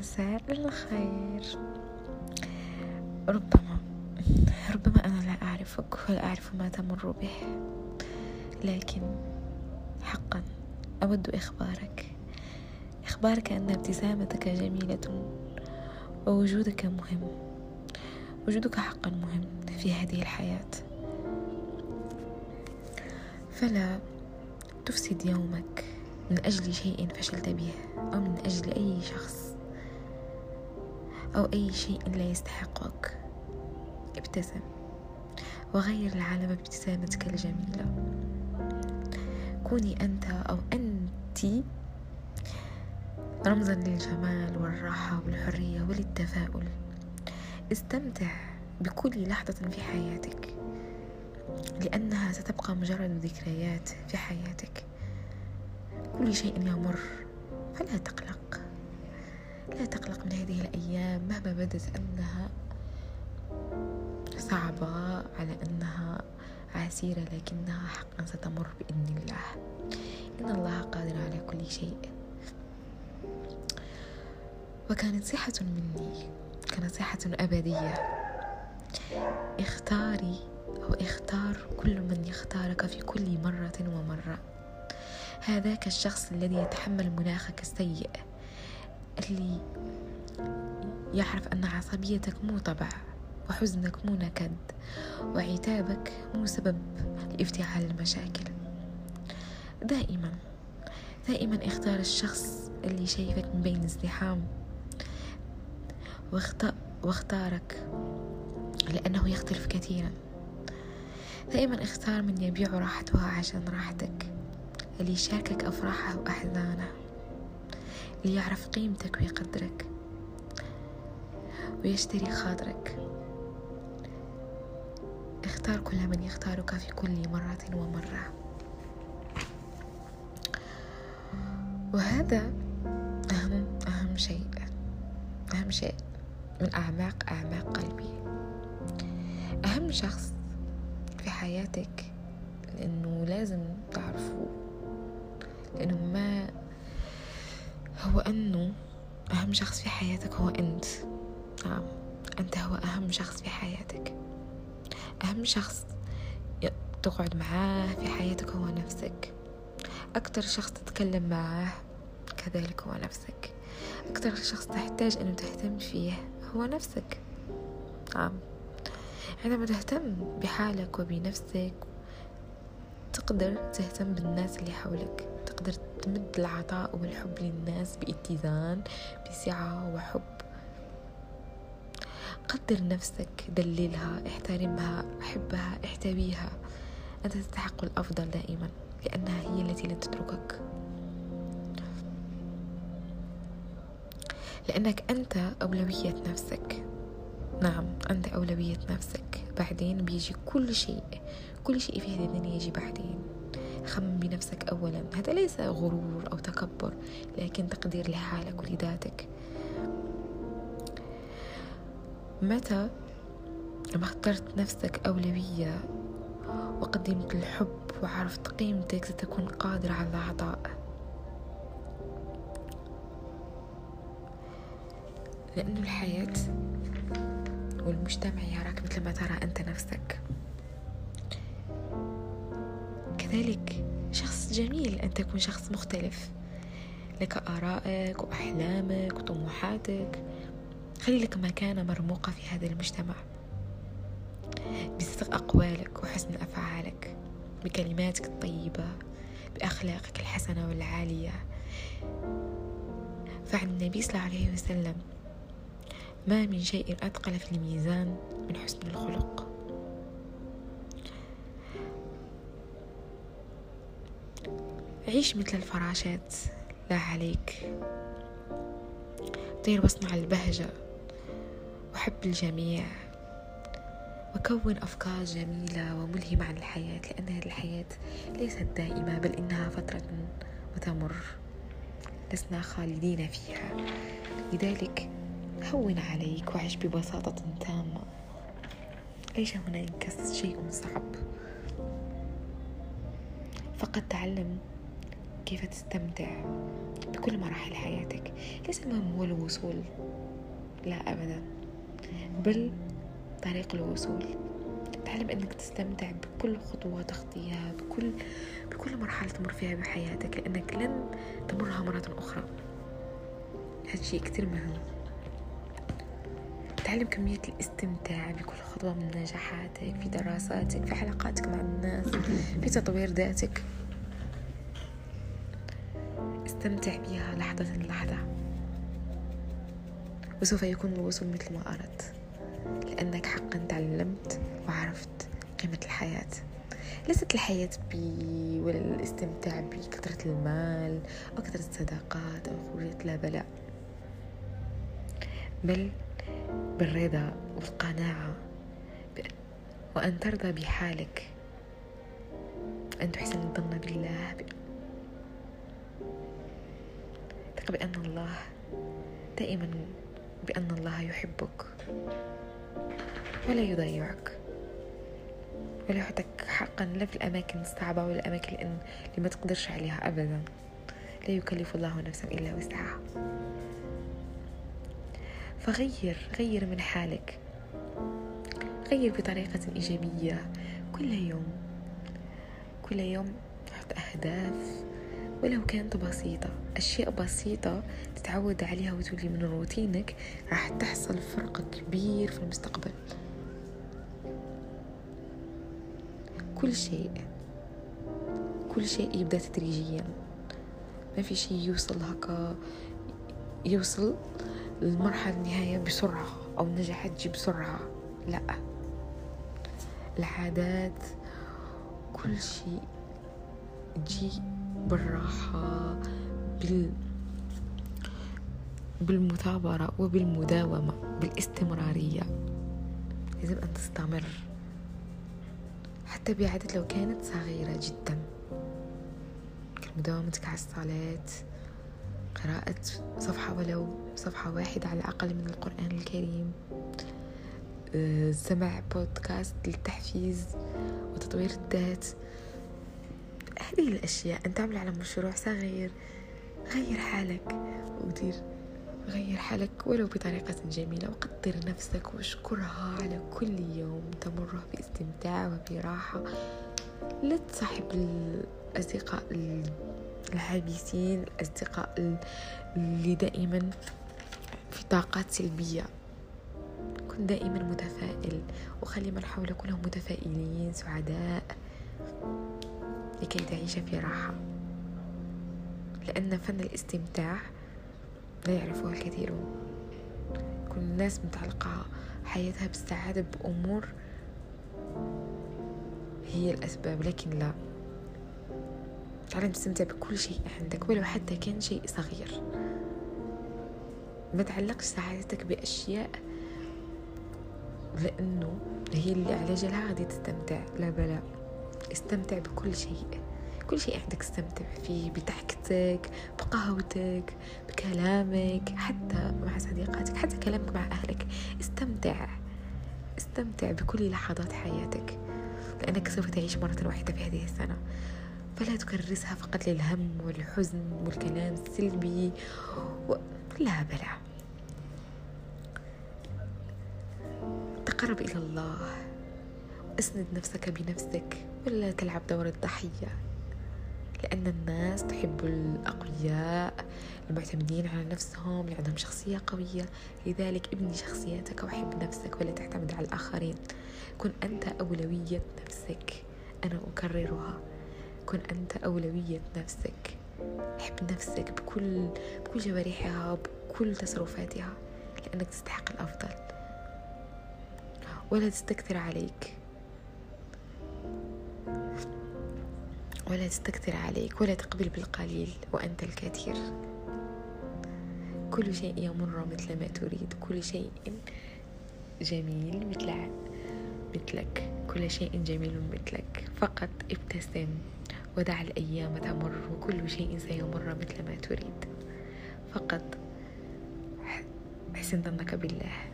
مساء الخير ربما ربما أنا لا أعرفك ولا أعرف ما تمر به لكن حقا أود إخبارك. إخبارك أن ابتسامتك جميلة ووجودك مهم. وجودك حقا مهم في هذه الحياة. فلا تفسد يومك من أجل شيء فشلت به أو من أجل أي شخص. أو أي شيء لا يستحقك. ابتسم. وغير العالم بابتسامتك الجميلة. كوني أنت أو أنت رمزا للجمال والراحة والحرية وللتفاؤل. استمتع بكل لحظة في حياتك. لأنها ستبقى مجرد ذكريات في حياتك. كل شيء يمر فلا تقلق. لا تقلق من هذه الأيام مهما بدت أنها صعبة على أنها عسيرة لكنها حقا ستمر بإذن الله. إن الله قادر على كل شيء. وكنصيحة مني كنصيحة أبدية. اختاري أو اختار كل من يختارك في كل مرة ومرة. هذاك الشخص الذي يتحمل مناخك السيء. اللي يعرف أن عصبيتك مو طبع وحزنك مو نكد وعتابك مو سبب لإفتعال المشاكل. دائما دائما اختار الشخص اللي شايفك من بين ازدحام واختارك لأنه يختلف كثيرا. دائما اختار من يبيع راحته عشان راحتك اللي يشاركك أفراحه وأحزانه. اللي يعرف قيمتك ويقدرك ويشتري خاطرك. اختار كل من يختارك في كل مرة ومرة. وهذا أهم أهم شيء أهم شيء من أعماق أعماق قلبي. أهم شخص في حياتك لأنه لازم تعرفوا لأنه ما هو أنه أهم شخص في حياتك هو أنت. نعم. أنت هو أهم شخص في حياتك. أهم شخص تقعد معاه في حياتك هو نفسك. أكثر شخص تتكلم معاه كذلك هو نفسك. أكثر شخص تحتاج أن تهتم فيه هو نفسك. نعم. عندما تهتم بحالك وبنفسك تقدر تهتم بالناس اللي حولك تقدر تمد العطاء والحب للناس باتزان بسعة وحب. قدر نفسك دللها احترمها احبها احتويها. أنت تستحق الأفضل دائما لأنها هي التي لن تتركك. لأنك أنت أولوية نفسك. نعم أنت أولوية نفسك. بعدين بيجي كل شيء. كل شيء في هذه الدنيا يجي بعدين. خمم بنفسك أولا. هذا ليس غرور أو تكبر لكن تقدير لحالك ولذاتك متى لما اخترت نفسك أولوية وقدمت الحب وعرفت قيمتك ستكون قادر على العطاء؟ لأن الحياة والمجتمع يراك مثل ما ترى أنت نفسك. كذلك شخص جميل أن تكون شخص مختلف. لك آرائك وأحلامك وطموحاتك. خلي لك مكانة مرموقة في هذا المجتمع. بصدق أقوالك وحسن أفعالك. بكلماتك الطيبة بأخلاقك الحسنة والعالية. فعن النبي صلى الله عليه وسلم ما من شيء أثقل في الميزان من حسن الخلق. عيش مثل الفراشات. لا عليك. طير واصنع البهجة. وحب الجميع. وكون أفكار جميلة وملهمة عن الحياة لأن هذه الحياة ليست دائمة بل إنها فترة وتمر. لسنا خالدين فيها. لذلك هون عليك وعش ببساطة تامة. ليس هناك شيء صعب. فقط تعلم كيف تستمتع بكل مراحل حياتك؟ ليس المهم هو الوصول. لا أبدا. بل طريق الوصول. تعلم أنك تستمتع بكل خطوة تخطيها بكل بكل مرحلة تمر فيها بحياتك لأنك لن تمرها مرة أخرى. هذا شيء كتير مهم. تعلم كمية الاستمتاع بكل خطوة من نجاحاتك في دراساتك في علاقاتك مع الناس في تطوير ذاتك. استمتع بها لحظة لحظة وسوف يكون الوصول مثل ما أردت لأنك حقا تعلمت وعرفت قيمة الحياة. ليست الحياة بي ولا الاستمتاع بكثرة المال أو كثرة الصداقات أو خروجة لا بلاء بل بالرضا والقناعة وأن ترضى بحالك أن تحسن الظن بالله ثق بأن الله دائما بأن الله يحبك ولا يضيعك ولا يحطك حقا لا في الأماكن الصعبة ولا الأماكن اللي ما تقدرش عليها أبدا. لا يكلف الله نفسا إلا وسعها. فغير غير من حالك. غير بطريقة إيجابية. كل يوم كل يوم حط أهداف ولو كانت بسيطة. أشياء بسيطة تتعود عليها وتولي من روتينك راح تحصل فرق كبير في المستقبل. كل شيء كل شيء يبدأ تدريجيا. ما في شيء يوصل هكا يوصل للمرحلة النهاية بسرعة أو النجاح تجي بسرعة. لا. العادات كل شيء تجي بالراحة بال بالمثابرة وبالمداومة بالاستمرارية. لازم أن تستمر. حتى بعادة لو كانت صغيرة جدا. كمداومتك على الصلاة قراءة صفحة ولو صفحة واحدة على الأقل من القرآن الكريم آه، سمع بودكاست للتحفيز وتطوير الذات. هذه الأشياء أن تعمل على مشروع صغير. غير حالك. ودير. غير حالك ولو بطريقة جميلة. وقدر نفسك واشكرها على كل يوم. تمره باستمتاع وبراحة. لا تصاحب الأصدقاء العابسين الأصدقاء اللي دائما في طاقات سلبية. كن دائما متفائل. وخلي من حولك كلهم متفائلين. سعداء. لكي تعيش في راحة. لأن فن الاستمتاع لا يعرفه الكثيرون كل الناس متعلقة حياتها بالسعادة بأمور هي الأسباب لكن لا. تعلم تستمتع بكل شيء عندك ولو حتى كان شيء صغير. ما تعلقش سعادتك بأشياء لأنه هي اللي على جالها غادي تستمتع. لا بلا. استمتع بكل شيء. كل شيء عندك استمتع فيه بضحكتك بقهوتك بكلامك حتى مع صديقاتك حتى كلامك مع أهلك. استمتع. استمتع بكل لحظات حياتك. لأنك سوف تعيش مرة واحدة في هذه السنة. فلا تكرسها فقط للهم والحزن والكلام السلبي و... لا بلا. تقرب إلى الله. اسند نفسك بنفسك ولا تلعب دور الضحية لأن الناس تحب الأقوياء المعتمدين على نفسهم اللي عندهم شخصية قوية. لذلك ابني شخصيتك وحب نفسك ولا تعتمد على الآخرين. كن أنت أولوية نفسك. أنا أكررها. كن أنت أولوية نفسك. حب نفسك بكل بكل جوارحها بكل تصرفاتها لأنك تستحق الأفضل. ولا تستكثر عليك. ولا تستكثر عليك ولا تقبل بالقليل وأنت الكثير. كل شيء يمر مثل ما تريد. كل شيء جميل مثل مثلك. كل شيء جميل مثلك. فقط ابتسم ودع الأيام تمر وكل شيء سيمر مثل ما تريد. فقط احسن ظنك بالله.